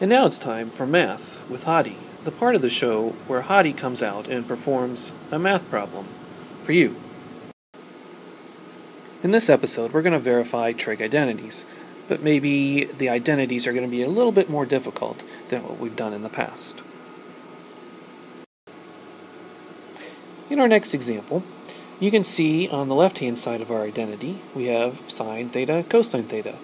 And now it's time for Math with Hadi, the part of the show where Hadi comes out and performs a math problem for you. In this episode, we're going to verify trig identities, but maybe the identities are going to be a little bit more difficult than what we've done in the past. In our next example, you can see on the left-hand side of our identity, we have sine theta, cosine theta.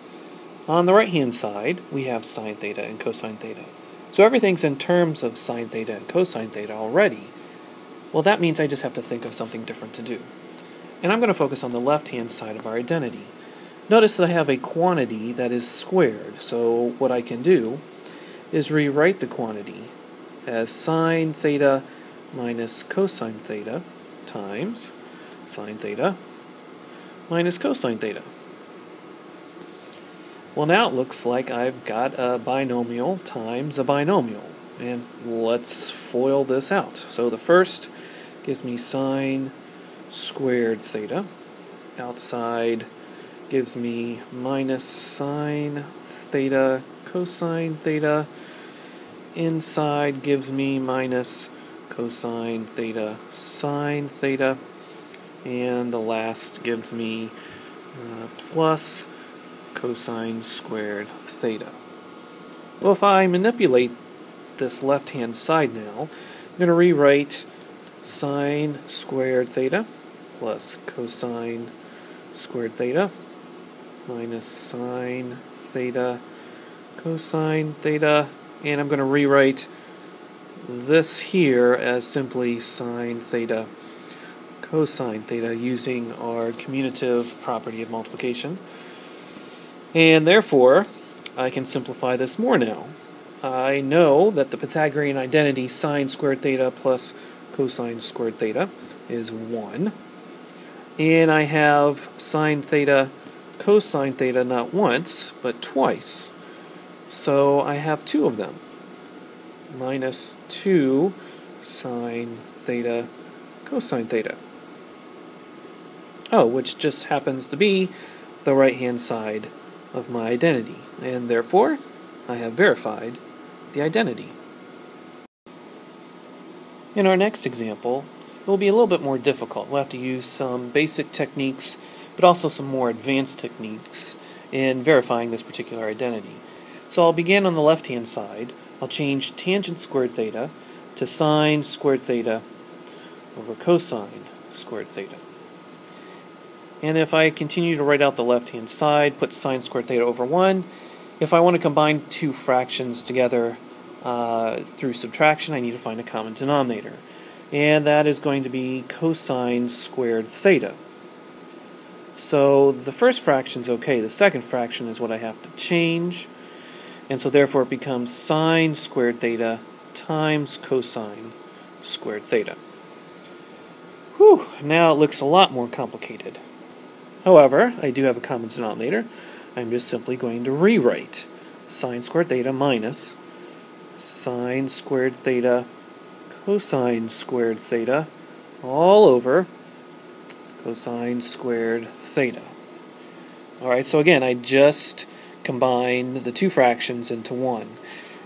On the right-hand side, we have sine theta and cosine theta. So everything's in terms of sine theta and cosine theta already. Well, that means I just have to think of something different to do. And I'm going to focus on the left-hand side of our identity. Notice that I have a quantity that is squared, so what I can do is rewrite the quantity as sine theta minus cosine theta times sine theta minus cosine theta. Well, now it looks like I've got a binomial times a binomial. And let's FOIL this out. So the first gives me sine squared theta. Outside gives me minus sine theta cosine theta. Inside gives me minus cosine theta sine theta. And the last gives me uh, plus cosine squared theta. Well, if I manipulate this left-hand side now, I'm going to rewrite sine squared theta plus cosine squared theta minus sine theta cosine theta and I'm going to rewrite this here as simply sine theta cosine theta using our commutative property of multiplication. And therefore, I can simplify this more now. I know that the Pythagorean identity sine squared theta plus cosine squared theta is 1. And I have sine theta cosine theta not once, but twice. So I have two of them. Minus 2 sine theta cosine theta. Oh, which just happens to be the right hand side of my identity, and therefore I have verified the identity. In our next example, it will be a little bit more difficult. We'll have to use some basic techniques, but also some more advanced techniques in verifying this particular identity. So I'll begin on the left-hand side. I'll change tangent squared theta to sine squared theta over cosine squared theta. And if I continue to write out the left-hand side, put sine squared theta over 1, if I want to combine two fractions together uh, through subtraction, I need to find a common denominator. And that is going to be cosine squared theta. So the first fraction is okay. The second fraction is what I have to change. And so therefore it becomes sine squared theta times cosine squared theta. Whew, now it looks a lot more complicated. However, I do have a common denominator. I'm just simply going to rewrite sine squared theta minus sine squared theta cosine squared theta all over cosine squared theta. Alright, so again, I just combine the two fractions into one.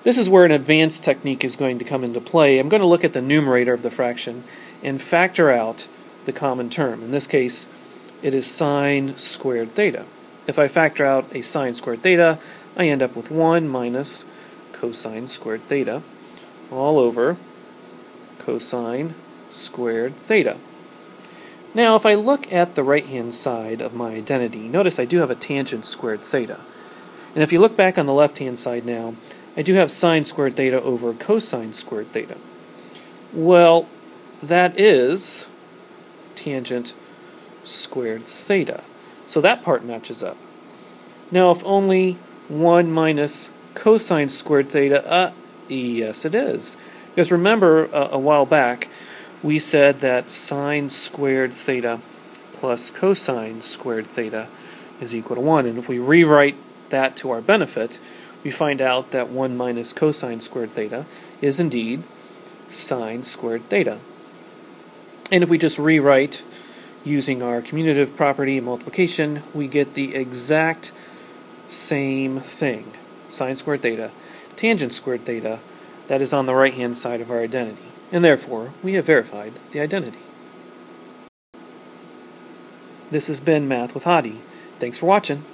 This is where an advanced technique is going to come into play. I'm going to look at the numerator of the fraction and factor out the common term. In this case, it is sine squared theta. If I factor out a sine squared theta, I end up with 1 minus cosine squared theta all over cosine squared theta. Now, if I look at the right-hand side of my identity, notice I do have a tangent squared theta. And if you look back on the left-hand side now, I do have sine squared theta over cosine squared theta. Well, that is tangent squared theta. So that part matches up. Now, if only 1 minus cosine squared theta, uh, yes it is. Because remember, uh, a while back, we said that sine squared theta plus cosine squared theta is equal to 1. And if we rewrite that to our benefit, we find out that 1 minus cosine squared theta is indeed sine squared theta. And if we just rewrite using our commutative property multiplication, we get the exact same thing, sine squared theta. tangent squared theta that is on the right hand side of our identity, and therefore we have verified the identity. This has been Math with Hadi. Thanks for watching.